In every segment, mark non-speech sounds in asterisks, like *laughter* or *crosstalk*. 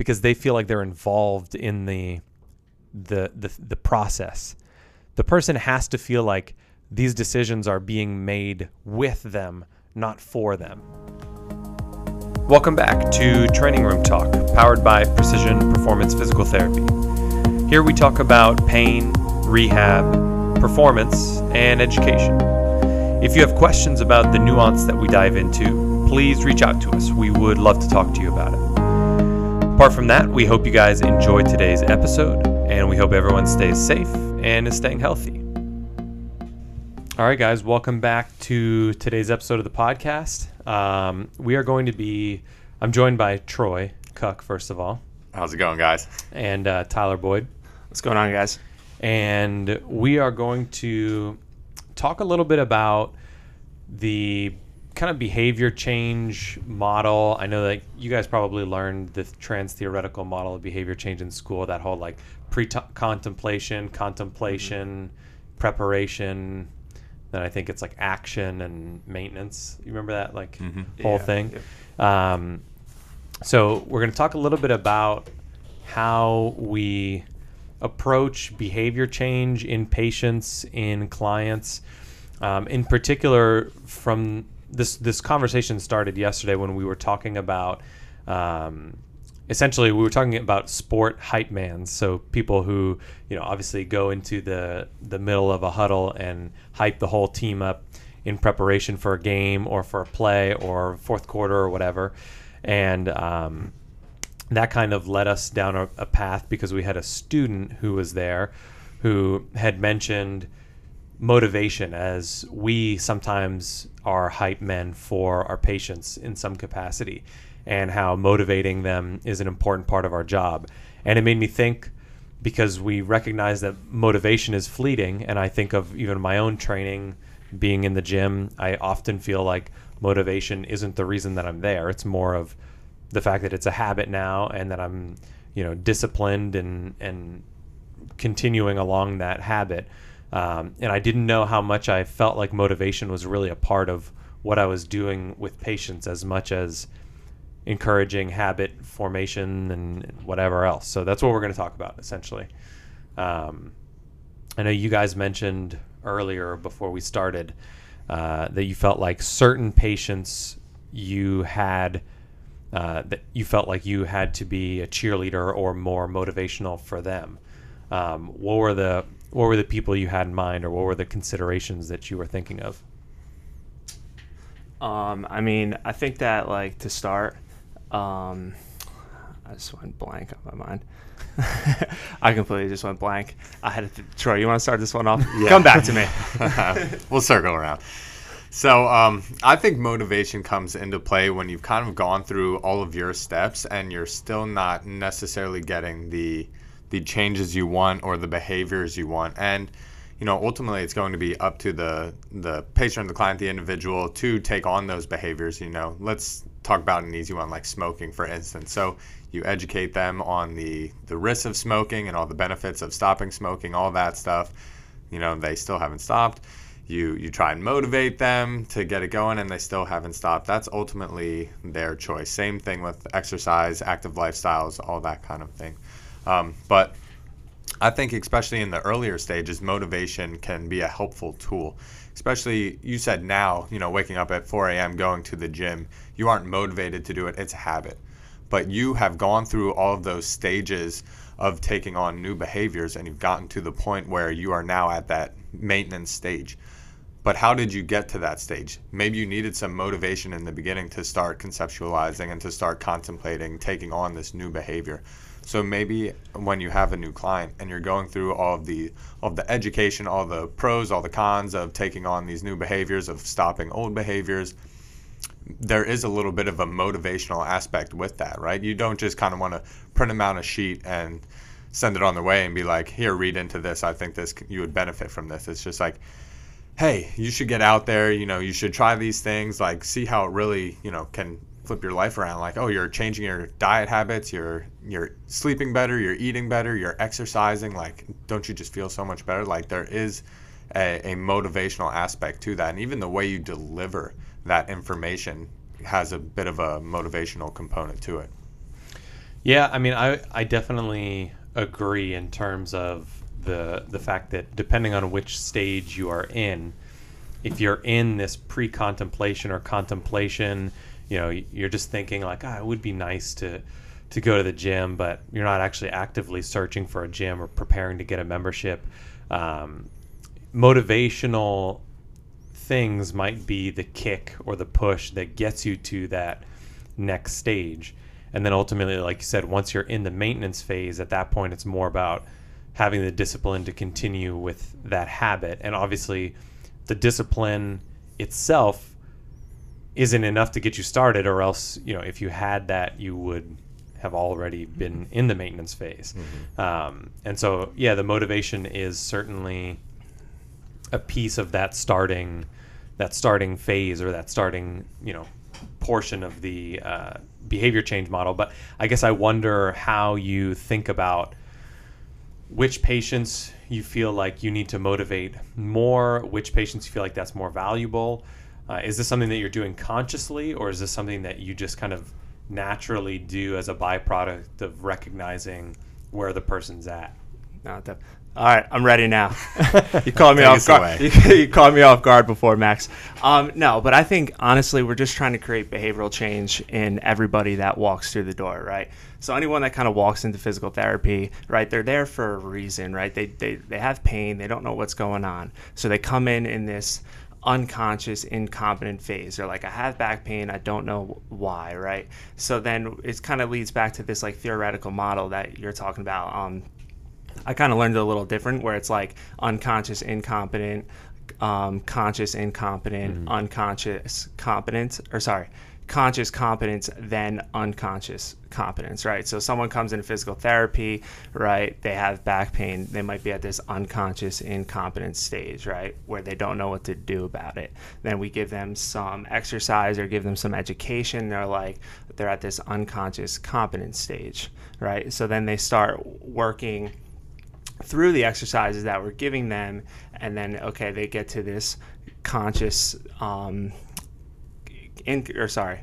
because they feel like they're involved in the the the, the process. The person has to feel like these decisions are being made with them, not for them. Welcome back to Training Room Talk, powered by Precision Performance Physical Therapy. Here we talk about pain, rehab, performance, and education. If you have questions about the nuance that we dive into, please reach out to us. We would love to talk to you about it. Apart from that, we hope you guys enjoyed today's episode, and we hope everyone stays safe and is staying healthy. All right, guys, welcome back to today's episode of the podcast. Um, we are going to be, I'm joined by Troy Cuck, first of all, How's it going, guys? and uh, Tyler Boyd. What's going on, guys? and we are going to talk a little bit about the kind of behavior change model. I know that you guys probably learned the trans theoretical model of behavior change in school, that whole like pre contemplation, contemplation, preparation. Then I think it's like action and maintenance. You remember that like whole Yeah, thing? Um, so we're going to talk a little bit about how we approach behavior change in patients, in clients. Um, in particular, from this this conversation started yesterday when we were talking about. Um, essentially, we were talking about sport hype mans. So people who you know obviously go into the the middle of a huddle and hype the whole team up in preparation for a game or for a play or fourth quarter or whatever, and um, that kind of led us down a, a path because we had a student who was there who had mentioned motivation as we sometimes are hype men for our patients in some capacity and how motivating them is an important part of our job. And it made me think because we recognize that motivation is fleeting and I think of even my own training being in the gym, I often feel like motivation isn't the reason that I'm there. It's more of the fact that it's a habit now and that I'm, you know, disciplined and and continuing along that habit. Um, and I didn't know how much I felt like motivation was really a part of what I was doing with patients as much as encouraging habit formation and whatever else. So that's what we're going to talk about essentially. Um, I know you guys mentioned earlier before we started uh, that you felt like certain patients you had uh, that you felt like you had to be a cheerleader or more motivational for them. Um, what were the what were the people you had in mind, or what were the considerations that you were thinking of? Um, I mean, I think that like to start, um, I just went blank on my mind. *laughs* I completely just went blank. I had to, Troy. You want to start this one off? Come back to me. *laughs* we'll circle around. So um, I think motivation comes into play when you've kind of gone through all of your steps and you're still not necessarily getting the the changes you want or the behaviors you want. And you know, ultimately, it's going to be up to the the patient, the client, the individual to take on those behaviors. You know, let's talk about an easy one like smoking, for instance. So you educate them on the the risks of smoking and all the benefits of stopping smoking, all that stuff. You know, they still haven't stopped you you try and motivate them to get it going and they still haven't stopped that's ultimately their choice same thing with exercise active lifestyles all that kind of thing um, but i think especially in the earlier stages motivation can be a helpful tool especially you said now you know waking up at 4 a.m going to the gym you aren't motivated to do it it's a habit but you have gone through all of those stages of taking on new behaviors and you've gotten to the point where you are now at that maintenance stage but how did you get to that stage? Maybe you needed some motivation in the beginning to start conceptualizing and to start contemplating taking on this new behavior. So maybe when you have a new client and you're going through all of the all of the education, all the pros, all the cons of taking on these new behaviors, of stopping old behaviors, there is a little bit of a motivational aspect with that, right? You don't just kind of want to print them out a sheet and send it on the way and be like, "Here, read into this. I think this you would benefit from this." It's just like hey, you should get out there, you know, you should try these things, like see how it really, you know, can flip your life around. Like, oh, you're changing your diet habits, you're you're sleeping better, you're eating better, you're exercising, like don't you just feel so much better? Like there is a, a motivational aspect to that. And even the way you deliver that information has a bit of a motivational component to it. Yeah, I mean, I I definitely agree in terms of the the fact that depending on which stage you are in, if you're in this pre-contemplation or contemplation, you know, you're just thinking like, ah, it would be nice to to go to the gym, but you're not actually actively searching for a gym or preparing to get a membership. Um, motivational things might be the kick or the push that gets you to that next stage. And then ultimately, like you said, once you're in the maintenance phase, at that point, it's more about having the discipline to continue with that habit. And obviously, the discipline itself isn't enough to get you started, or else, you know, if you had that, you would have already been in the maintenance phase. Mm-hmm. Um, and so, yeah, the motivation is certainly a piece of that starting that starting phase or that starting you know portion of the uh, behavior change model. But I guess I wonder how you think about which patients you feel like you need to motivate more, which patients you feel like that's more valuable. Uh, is this something that you're doing consciously, or is this something that you just kind of naturally do as a byproduct of recognizing where the person's at? No, all right, I'm ready now. *laughs* you called me off guard. *laughs* You, you, called me off guard before, Max. Um, no, but I think honestly, we're just trying to create behavioral change in everybody that walks through the door, right? So anyone that kind of walks into physical therapy, right? They're there for a reason, right? They they they have pain. They don't know what's going on, so they come in in this unconscious incompetent phase they're like i have back pain i don't know why right so then it kind of leads back to this like theoretical model that you're talking about um, I kind of learned it a little different, where it's like unconscious incompetent, um, conscious incompetent, mm-hmm. unconscious competent, or sorry, conscious competence, then unconscious competence, right? So someone comes in physical therapy, right? They have back pain. They might be at this unconscious incompetence stage, right? Where they don't know what to do about it. Then we give them some exercise or give them some education. They're like, they're at this unconscious competence stage, right? So then they start working through the exercises that we're giving them, and then okay, they get to this conscious, um, in, or sorry,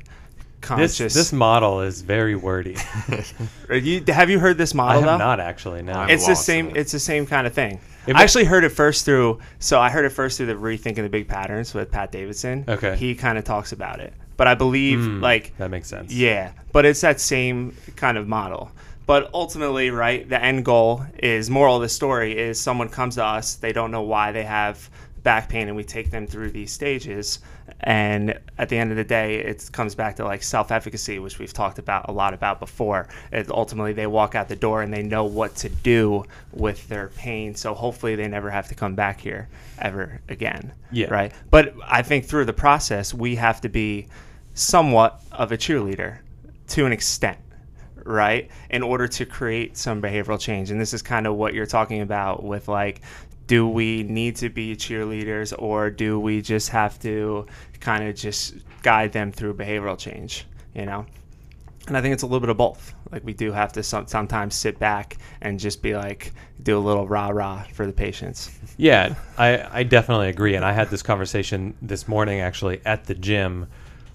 conscious. This, this model is very wordy. *laughs* you, have you heard this model? I have though? not actually. No, it's the same. It. It's the same kind of thing. If I actually heard it first through. So I heard it first through the rethinking the big patterns with Pat Davidson. Okay. He kind of talks about it, but I believe mm, like that makes sense. Yeah, but it's that same kind of model. But ultimately, right, the end goal is moral of the story is someone comes to us, they don't know why they have back pain, and we take them through these stages. And at the end of the day, it comes back to like self efficacy, which we've talked about a lot about before. It, ultimately, they walk out the door and they know what to do with their pain. So hopefully, they never have to come back here ever again. Yeah. Right. But I think through the process, we have to be somewhat of a cheerleader to an extent right? In order to create some behavioral change. And this is kind of what you're talking about with like, do we need to be cheerleaders or do we just have to kind of just guide them through behavioral change, you know? And I think it's a little bit of both. Like we do have to some, sometimes sit back and just be like, do a little rah rah for the patients. Yeah, I, I definitely agree. And I had this conversation this morning actually at the gym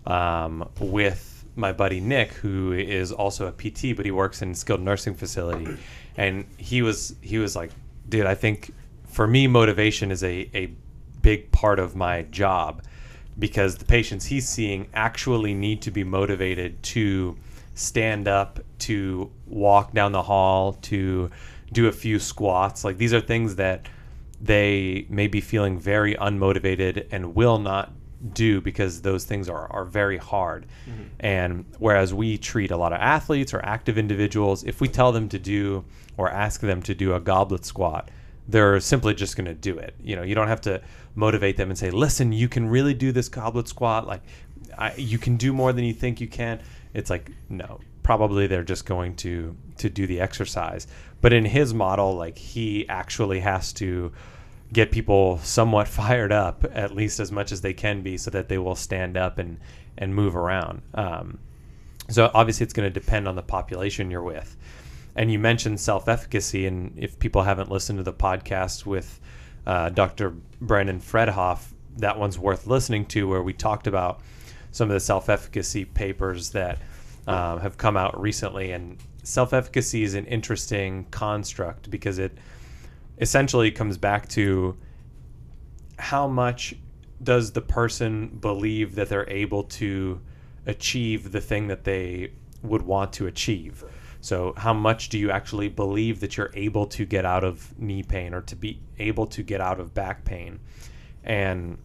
um, with my buddy Nick, who is also a PT, but he works in skilled nursing facility, and he was he was like, dude, I think for me motivation is a a big part of my job because the patients he's seeing actually need to be motivated to stand up, to walk down the hall, to do a few squats. Like these are things that they may be feeling very unmotivated and will not do because those things are, are very hard. Mm-hmm. And whereas we treat a lot of athletes or active individuals, if we tell them to do or ask them to do a goblet squat, they're simply just going to do it. You know, you don't have to motivate them and say, "Listen, you can really do this goblet squat. Like, I, you can do more than you think you can." It's like, no, probably they're just going to to do the exercise. But in his model, like he actually has to get people somewhat *laughs* fired up at least as much as they can be so that they will stand up and and move around um, so obviously it's going to depend on the population you're with and you mentioned self-efficacy and if people haven't listened to the podcast with uh, dr brandon fredhoff that one's worth listening to where we talked about some of the self-efficacy papers that um, have come out recently and self efficacy is an interesting construct because it essentially comes back to how much does the person believe that they're able to achieve the thing that they would want to achieve. So, how much do you actually believe that you're able to get out of knee pain or to be able to get out of back pain? And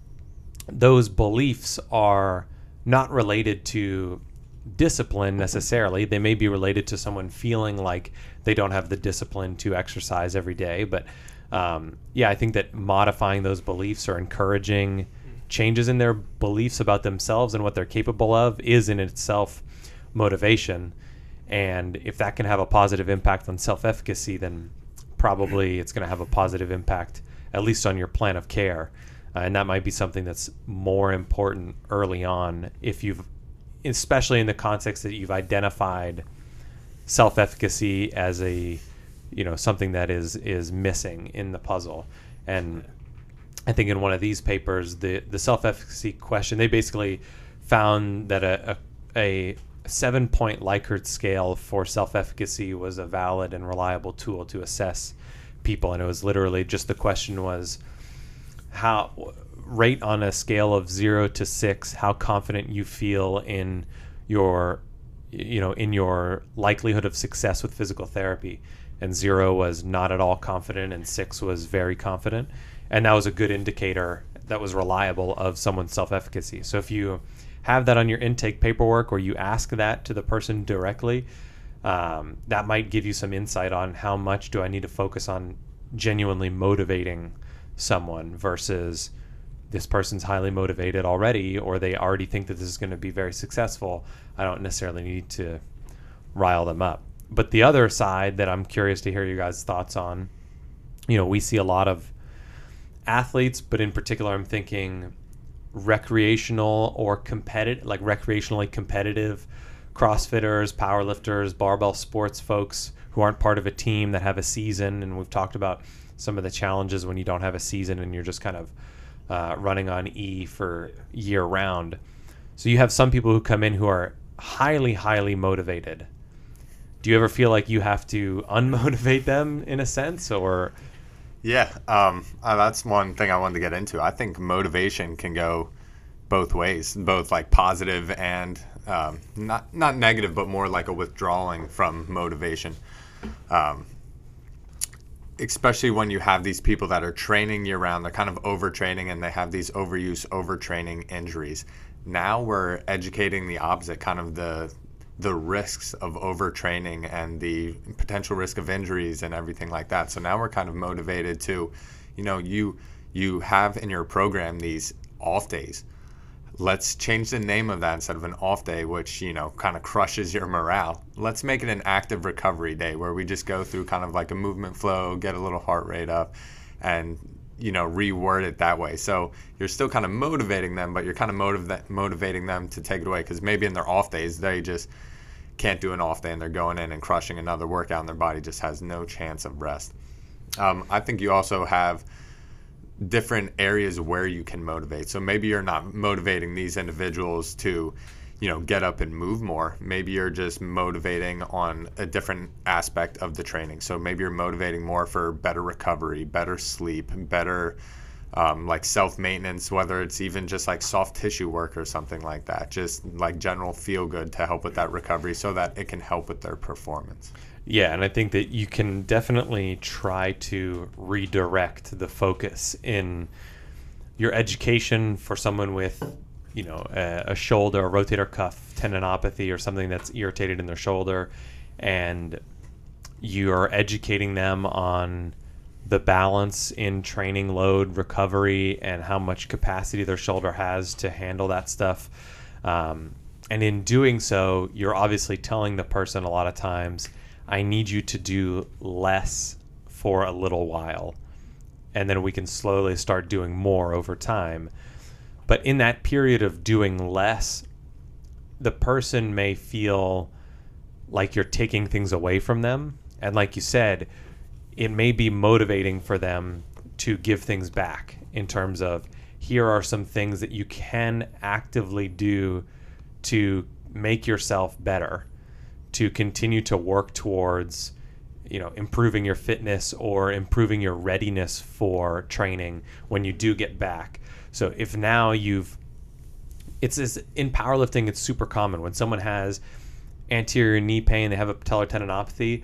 those beliefs are not related to discipline necessarily. They may be related to someone feeling like they don't have the discipline to exercise every day. But um, yeah, I think that modifying those beliefs or encouraging changes in their beliefs about themselves and what they're capable of is in itself motivation. And if that can have a positive impact on self efficacy, then probably it's going to have a positive impact, at least on your plan of care. Uh, and that might be something that's more important early on if you've, especially in the context that you've identified self efficacy as a, you know, something that is is missing in the puzzle. And I think in one of these papers, the the self efficacy question, they basically found that a, a, a seven point Likert scale for self efficacy was a valid and reliable tool to assess people. And it was literally just the question was how rate on a scale of zero to six how confident you feel in your you know in your likelihood of success with physical therapy. And zero was not at all confident and six was very confident. And that was a good indicator that was reliable of someone's self-efficacy. So if you have that on your intake paperwork or you ask that to the person directly, um, that might give you some insight on how much do I need to focus on genuinely motivating someone versus this person's highly motivated already or they already think that this is going to be very successful. I don't necessarily need to rile them up. But the other side that I'm curious to hear you guys' thoughts on, you know, we see a lot of athletes, but in particular, I'm thinking recreational or competitive, like recreationally competitive CrossFitters, powerlifters, barbell sports folks who aren't part of a team that have a season. And we've talked about some of the challenges when you don't have a season and you're just kind of uh, running on E for year round. So you have some people who come in who are highly, highly motivated. Do you ever feel like you have to *laughs* unmotivate them in a sense, or yeah, um, uh, that's one thing I wanted to get into. I think motivation can go both ways, both like positive and um, not not negative, but more like a withdrawing from motivation. Um, especially when you have these people that are training year round, they're kind of overtraining and they have these overuse, overtraining injuries. Now we're educating the opposite, kind of the the risks of overtraining and the potential risk of injuries and everything like that. So now we're kind of motivated to, you know, you you have in your program these off days. Let's change the name of that instead of an off day, which you know kind of crushes your morale. Let's make it an active recovery day where we just go through kind of like a movement flow, get a little heart rate up, and you know reword it that way so you're still kind of motivating them but you're kind of motiv- motivating them to take it away because maybe in their off days they just can't do an off day and they're going in and crushing another workout and their body just has no chance of rest. Um, i think you also have different areas where you can motivate. So maybe you're not motivating these individuals to you know get up and move more. Maybe you're just motivating on a different aspect of the training. So maybe you're motivating more for better recovery better sleep better um, like self maintenance whether it's even just like soft tissue work or something like that just like general feel good to help with that recovery so that it can help with their performance. Yeah and i think that you can definitely try to redirect the focus in your education for someone with you know a, a shoulder, a rotator cuff tendinopathy, or something that's irritated in their shoulder, and you're educating them on the balance in training load recovery and how much capacity their shoulder has to handle that stuff. Um, and in doing so, you're obviously telling the person a lot of times, I need you to do less for a little while. And then we can slowly start doing more over time. But in that period of doing less, the person may feel like you're taking things away from them. And like you said, it may be motivating for them to give things back in terms of here are some things that you can actively do to make yourself better, to continue to work towards you know improving your fitness or improving your readiness for training when you do get back. So if now you've it's, it's in powerlifting it's super common. When someone has anterior knee pain they have a patellar tendinopathy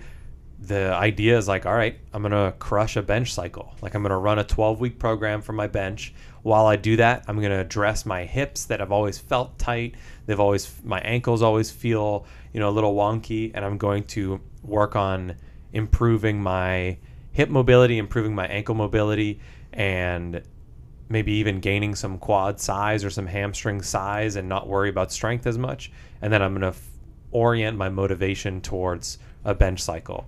the idea is like all right i'm gonna crush a bench cycle. Like i'm gonna run a 12 week program for my bench. While i do that i'm gonna address my hips that have always felt tight. They've always my ankles always feel you know a little wonky and i'm going to work on improving my hip mobility improving my ankle mobility and maybe even gaining some quad size or some hamstring size and not worry about strength as much. And then i'm going to f- orient my motivation towards a bench cycle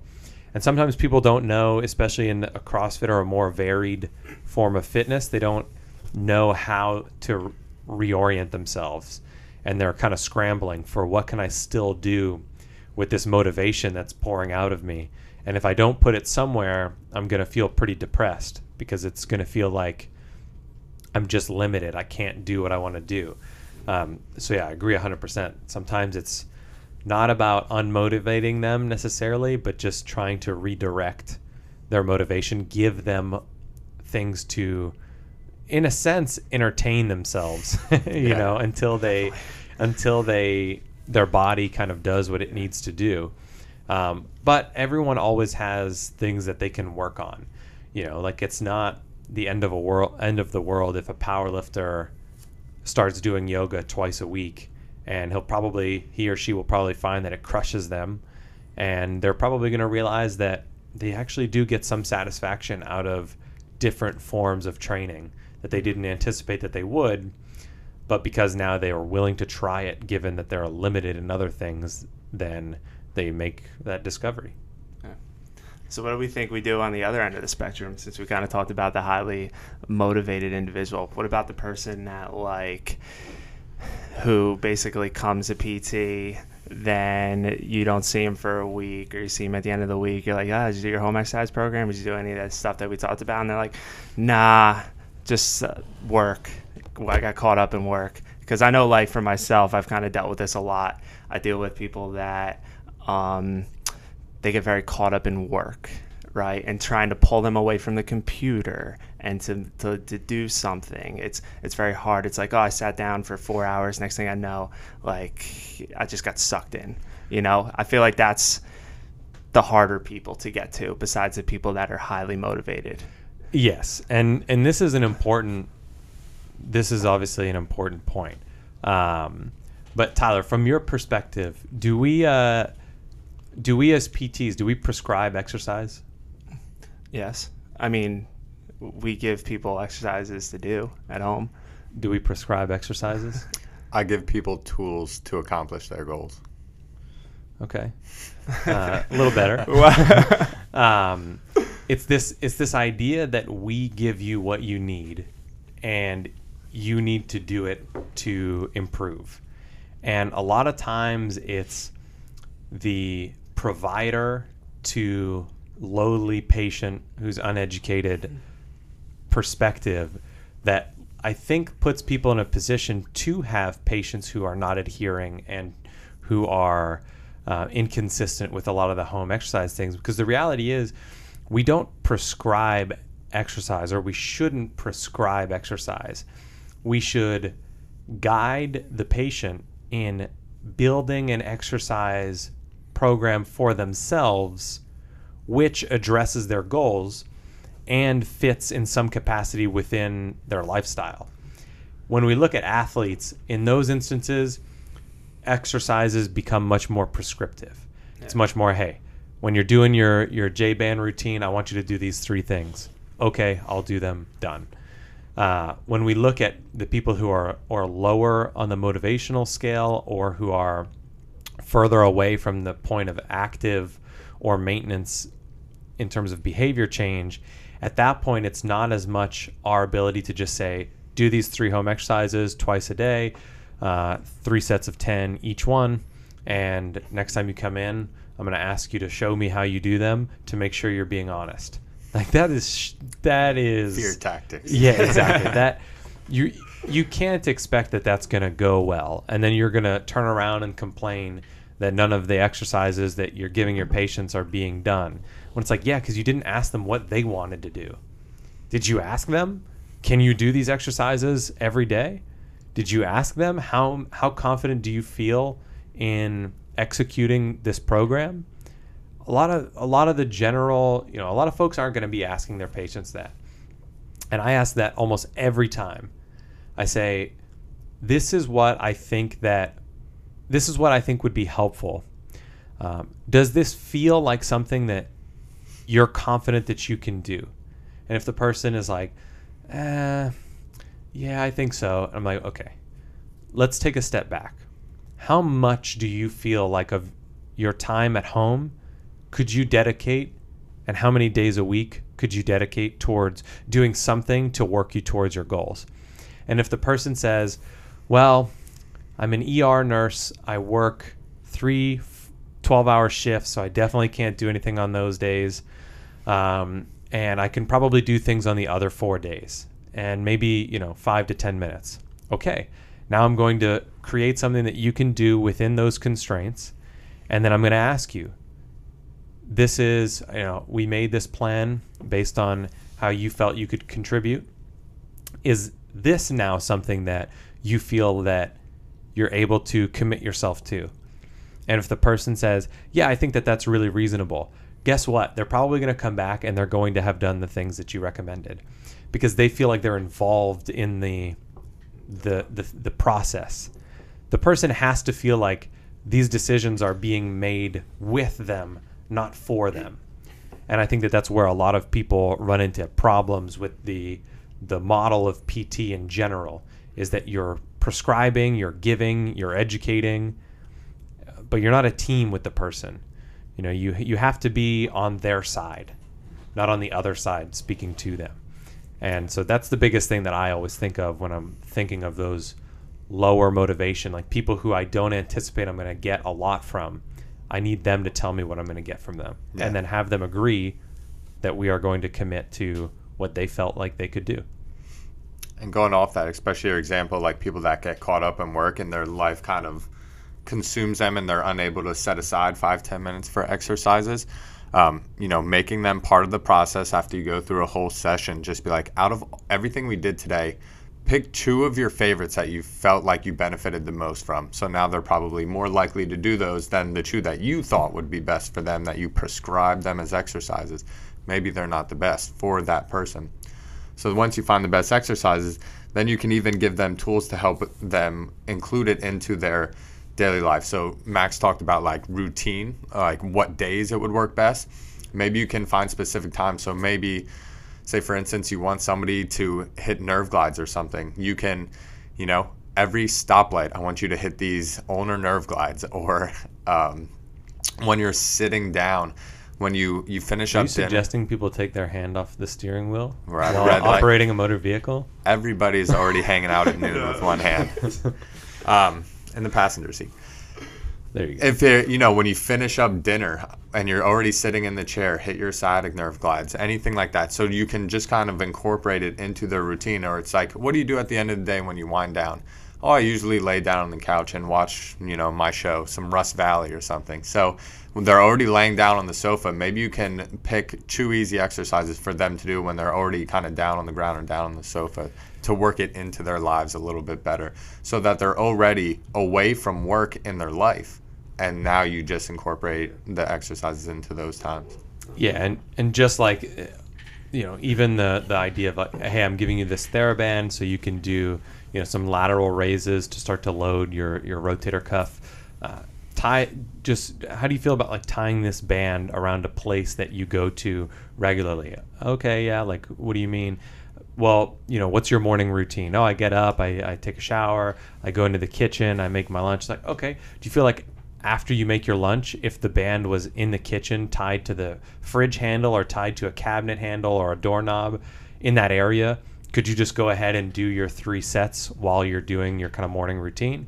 and sometimes people don't know, especially in a CrossFit or a more varied form of fitness, they don't know how to reorient themselves. And they're kind of scrambling for what can I still do with this motivation that's pouring out of me. And if I don't put it somewhere, I'm going to feel pretty depressed because it's going to feel like I'm just limited. I can't do what I want to do. Um, so, yeah, I agree 100%. Sometimes it's not about unmotivating them necessarily, but just trying to redirect their motivation, give them things to, in a sense, entertain themselves. *laughs* you Yeah. know, until they, until they, their body kind of does what it needs to do. Um, but everyone always has things that they can work on. You know, like it's not the end of a world, end of the world if a power lifter starts doing yoga twice a week and he'll probably he or she will probably find that it crushes them. And they're probably going to realize that they actually do get some satisfaction out of different forms of training that they didn't anticipate that they would. But because now they are willing to try it given that they're limited in other things then they make that discovery. So, what do we think we do on the other end of the spectrum? Since we kind of talked about the highly motivated individual, what about the person that like who basically comes to PT, then you don't see him for a week, or you see him at the end of the week. You're like, ah, did you do your home exercise program? Did you do any of that stuff that we talked about? And they're like, nah, just uh, work. Well, I got caught up in work because I know, like for myself, I've kind of dealt with this a lot. I deal with people that um, they get very caught up in work, right? And trying to pull them away from the computer and to, to, to do something. It's it's very hard. It's like, oh, I sat down for four hours. Next thing I know, like I just got sucked in. You know, I feel like that's the harder people to get to, besides the people that are highly motivated. Yes, and and this is an important. This is obviously an important point. Um, but Tyler, from your perspective, do we uh, do we as PTs do we prescribe exercise? Yes, I mean, we give people exercises to do at home. Do we prescribe exercises? *laughs* I give people tools to accomplish their goals. Okay, uh, a little better. *laughs* *laughs* um, it's this it's this idea that we give you what you need, and you need to do it to improve. And a lot of times it's the provider to lowly patient who's uneducated perspective that I think puts people in a position to have patients who are not adhering and who are uh, inconsistent with a lot of the home exercise things. Because the reality is, we don't prescribe exercise or we shouldn't prescribe exercise. We should guide the patient in building an exercise program for themselves which addresses their goals and fits in some capacity within their lifestyle. When we look at athletes, in those instances, exercises become much more prescriptive. It's much more, hey, when you're doing your your J band routine, I want you to do these three things. Okay, I'll do them. Done. Uh, when we look at the people who are or lower on the motivational scale or who are further away from the point of active or maintenance in terms of behavior change, at that point, it's not as much our ability to just say, do these three home exercises twice a day, uh, three sets of 10 each one. And next time you come in, I'm going to ask you to show me how you do them to make sure you're being honest. *laughs* Like that is, sh- that is Fear tactics. yeah, *laughs* exactly. that you you can't expect that that's going to go well, and then you're going to turn around and complain that none of the exercises that you're giving your patients are being done. When it's like, yeah, because you didn't ask them what they wanted to do. Did you ask them, can you do these exercises every day? Did you ask them how how confident do you feel in executing this program? A lot of a lot of the general, you know, a lot of folks aren't going to be asking their patients that. And I ask that almost every time. I say, this is what I think that this is what I think would be helpful. Um, does this feel like something that you're confident that you can do? And if the person is like, eh, yeah, I think so, I'm like, okay, let's take a step back. How much do you feel like of your time at home could you dedicate, and how many days a week could you dedicate towards doing something to work you towards your goals? And if the person says, well, I'm an ER nurse, I work three 12 hour shifts, so I definitely can't do anything on those days. Um, and I can probably do things on the other four days and maybe, you know, five to 10 minutes. Okay. Now I'm going to create something that you can do within those constraints. And then I'm going to ask you, this is, you know, we made this plan based on how you felt you could contribute. Is this now something that you feel that you're able to commit yourself to? And if the person says, yeah, I think that that's really reasonable, guess what? They're probably going to come back and they're going to have done the things that you recommended because they feel like they're involved in the the the, the process. The person has to feel like these decisions are being made with them, not for them. And I think that that's where a lot of people run into problems with the the model of PT in general is that you're prescribing, you're giving, you're educating, but you're not a team with the person. You know, you you have to be on their side, not on the other side speaking to them. And so that's the biggest thing that I always think of when I'm thinking of those lower motivation, like people who I don't anticipate I'm going to get a lot from. I need them to tell me what I'm going to get from them Yeah. and then have them agree that we are going to commit to what they felt like they could do. And going off that, especially your example, like people that get caught up in work and their life kind of consumes them and they're unable to set aside five, ten minutes for exercises. Um, you know, making them part of the process after you go through a whole session, just be like, out of everything we did today, pick two of your favorites that you felt like you benefited the most from. So now they're probably more likely to do those than the two that you thought would be best for them that you prescribed them as exercises. Maybe they're not the best for that person. So once you find the best exercises, then you can even give them tools to help them include it into their daily life. So Max talked about like routine, like what days it would work best. Maybe you can find specific times. So maybe, say for instance, you want somebody to hit nerve glides or something. You can, you know, every stoplight, I want you to hit these ulnar nerve glides. *laughs* Or um, when you're sitting down, when you you finish Are up you dinner, suggesting people take their hand off the steering wheel Right, while red light. operating a motor vehicle? everybody's already hanging out at *laughs* noon with one hand *laughs* um, in the passenger seat. There you go. If it, you know when you finish up dinner and you're already sitting in the chair, hit your sciatic nerve glides, anything like that, so you can just kind of incorporate it into their routine. Or it's like, what do you do at the end of the day when you wind down? Oh, I usually lay down on the couch and watch, you know, my show, some Rust Valley or something. So when they're already laying down on the sofa, maybe you can pick two easy exercises for them to do when they're already kind of down on the ground or down on the sofa to work it into their lives a little bit better so that they're already away from work in their life. And now you just incorporate the exercises into those times. Yeah, and and just like you know, even the the idea of like, hey, I'm giving you this TheraBand so you can do you know some lateral raises to start to load your your rotator cuff. Uh, tie just how do you feel about like tying this band around a place that you go to regularly? Okay, yeah, like what do you mean? Well, you know, what's your morning routine? Oh, I get up, I, I take a shower, I go into the kitchen, I make my lunch. It's Like, okay, do you feel like after you make your lunch, if the band was in the kitchen tied to the fridge handle or tied to a cabinet handle or a doorknob in that area, could you just go ahead and do your three sets while you're doing your kind of morning routine?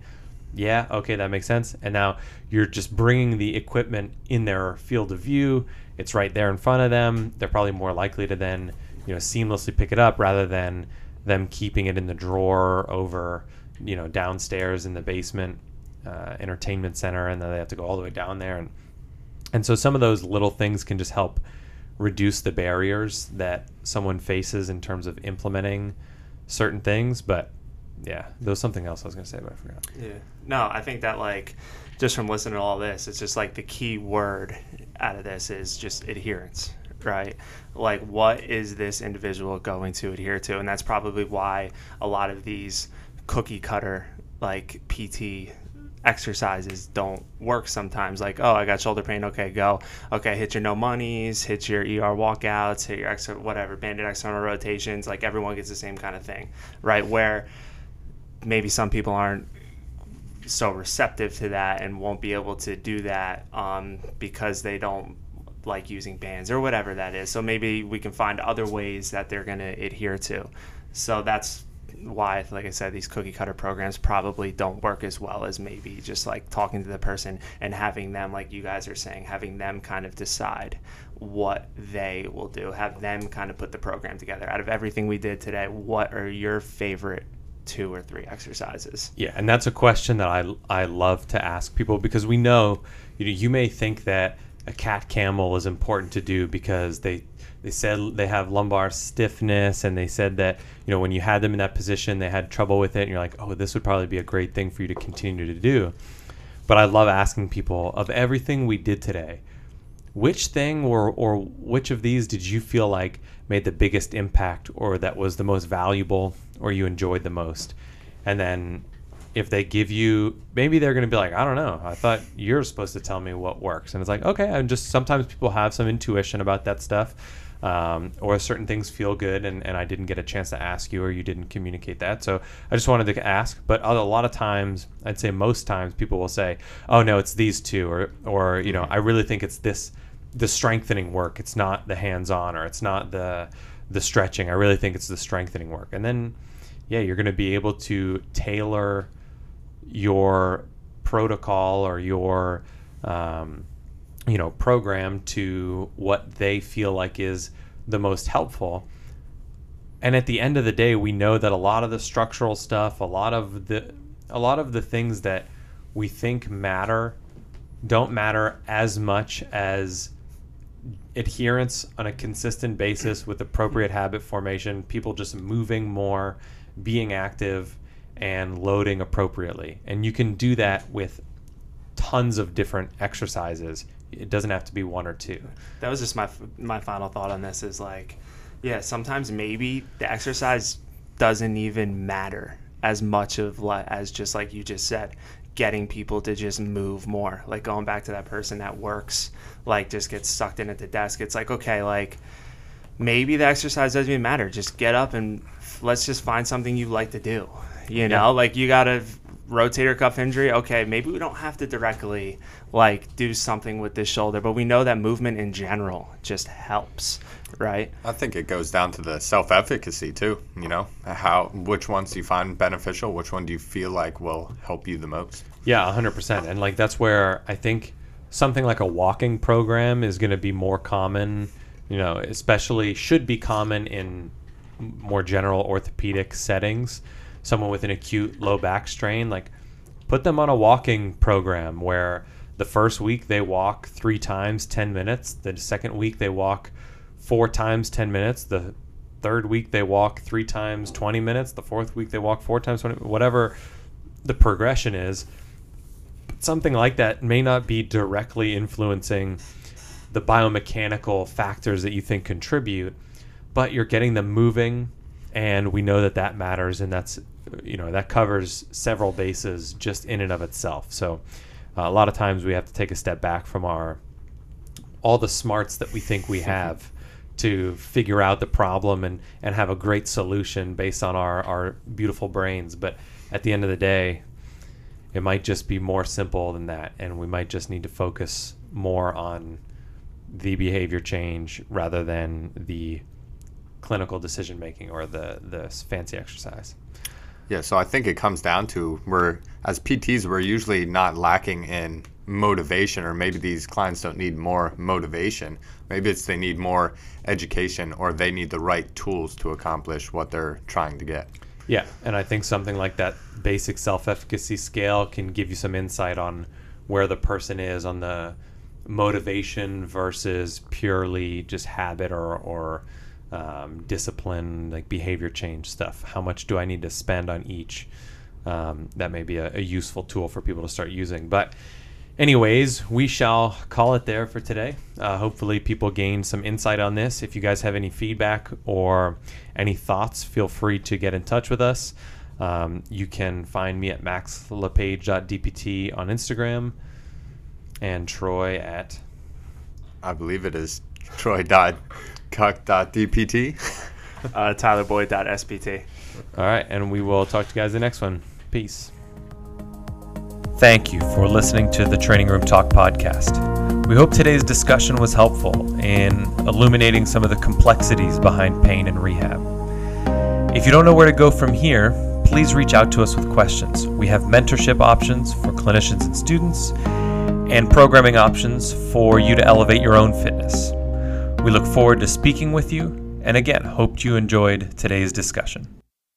Yeah, okay, that makes sense. And now you're just bringing the equipment in their field of view. It's right there in front of them. They're probably more likely to then, you know, seamlessly pick it up rather than them keeping it in the drawer over, you know, downstairs in the basement. uh, entertainment center, and then they have to go all the way down there, and and so some of those little things can just help reduce the barriers that someone faces in terms of implementing certain things. But yeah, there was something else I was going to say, but I forgot. Yeah. No, I think that like just from listening to all this, it's just like the key word out of this is just adherence, right? Like what is this individual going to adhere to? And that's probably why a lot of these cookie cutter like PT exercises don't work sometimes. Like, oh, I got shoulder pain. Okay, go. Okay, hit your no monies, hit your ER walkouts, hit your extra whatever banded external rotations. Like everyone gets the same kind of thing, right? Where maybe some people aren't so receptive to that and won't be able to do that um, because they don't like using bands or whatever that is. So maybe we can find other ways that they're going to adhere to. So that's why, like I said, these cookie cutter programs probably don't work as well as maybe just like talking to the person and having them, like you guys are saying, having them kind of decide what they will do, have them kind of put the program together. Out of everything we did today, what are your favorite two or three exercises? Yeah, and that's a question that I I love to ask people because we know you know you may think that a cat camel is important to do because they they said they have lumbar stiffness and they said that you know when you had them in that position they had trouble with it and you're like oh this would probably be a great thing for you to continue to do. But i love asking people of everything we did today which thing or or which of these did you feel like made the biggest impact or that was the most valuable or you enjoyed the most? And then if they give you maybe they're going to be like i don't know. I thought you're supposed to tell me what works. And it's like okay and just sometimes people have some intuition about that stuff um, or certain things feel good and, and i didn't get a chance to ask you or you didn't communicate that. So i just wanted to ask but a lot of times i'd say most times people will say oh no it's these two or or you know i really think it's this the strengthening work. It's not the hands-on or it's not the the stretching. I really think it's the strengthening work. And then yeah you're going to be able to tailor your protocol or your um, you know program to what they feel like is the most helpful. And at the end of the day we know that a lot of the structural stuff a lot of the a lot of the things that we think matter don't matter as much as adherence on a consistent basis with appropriate habit formation people just moving more being active and loading appropriately. And you can do that with tons of different exercises. It doesn't have to be one or two. That was just my my final thought on this is like yeah, sometimes maybe the exercise doesn't even matter as much of as just like you just said getting people to just move more like going back to that person that works like just gets sucked in at the desk it's like okay like maybe the exercise doesn't even matter just get up and let's just find something you like to do you know, yeah. like you got a rotator cuff injury. Okay, maybe we don't have to directly like do something with this shoulder, but we know that movement in general just helps, right? I think it goes down to the self-efficacy too. You know, how which ones do you find beneficial? Which one do you feel like will help you the most? Yeah, hundred percent. And like that's where I think something like a walking program is going to be more common. You know, especially should be common in more general orthopedic settings someone with an acute low back strain, like put them on a walking program where the first week they walk three times 10 minutes, the second week they walk four times 10 minutes, the third week they walk three times 20 minutes, the fourth week they walk four times 20 whatever the progression is. Something like that may not be directly influencing the biomechanical factors that you think contribute, but you're getting them moving and we know that that matters and that's you know that covers several bases just in and of itself so uh, a lot of times we have to take a step back from our all the smarts that we think we *laughs* have to figure out the problem and and have a great solution based on our our beautiful brains but at the end of the day it might just be more simple than that and we might just need to focus more on the behavior change rather than the clinical decision making or the the fancy exercise. Yeah, so I think it comes down to we're as PTs we're usually not lacking in motivation or maybe these clients don't need more motivation. Maybe it's they need more education or they need the right tools to accomplish what they're trying to get. Yeah, and I think something like that basic self-efficacy scale can give you some insight on where the person is on the motivation versus purely just habit or or um, discipline, like behavior change stuff. How much do I need to spend on each? Um, that may be a, a useful tool for people to start using. But anyways, we shall call it there for today. Uh, hopefully, people gain some insight on this. If you guys have any feedback or any thoughts, feel free to get in touch with us. Um, you can find me at maxlepage.dpt on Instagram and Troy at. I believe it is troy.cuck.dpt. *laughs* Uh, TylerBoyd.spt. All right, and we will talk to you guys in the next one. Peace. Thank you for listening to the Training Room Talk podcast. We hope today's discussion was helpful in illuminating some of the complexities behind pain and rehab. If you don't know where to go from here, please reach out to us with questions. We have mentorship options for clinicians and students, and programming options for you to elevate your own fitness. We look forward to speaking with you, and again, hope you enjoyed today's discussion.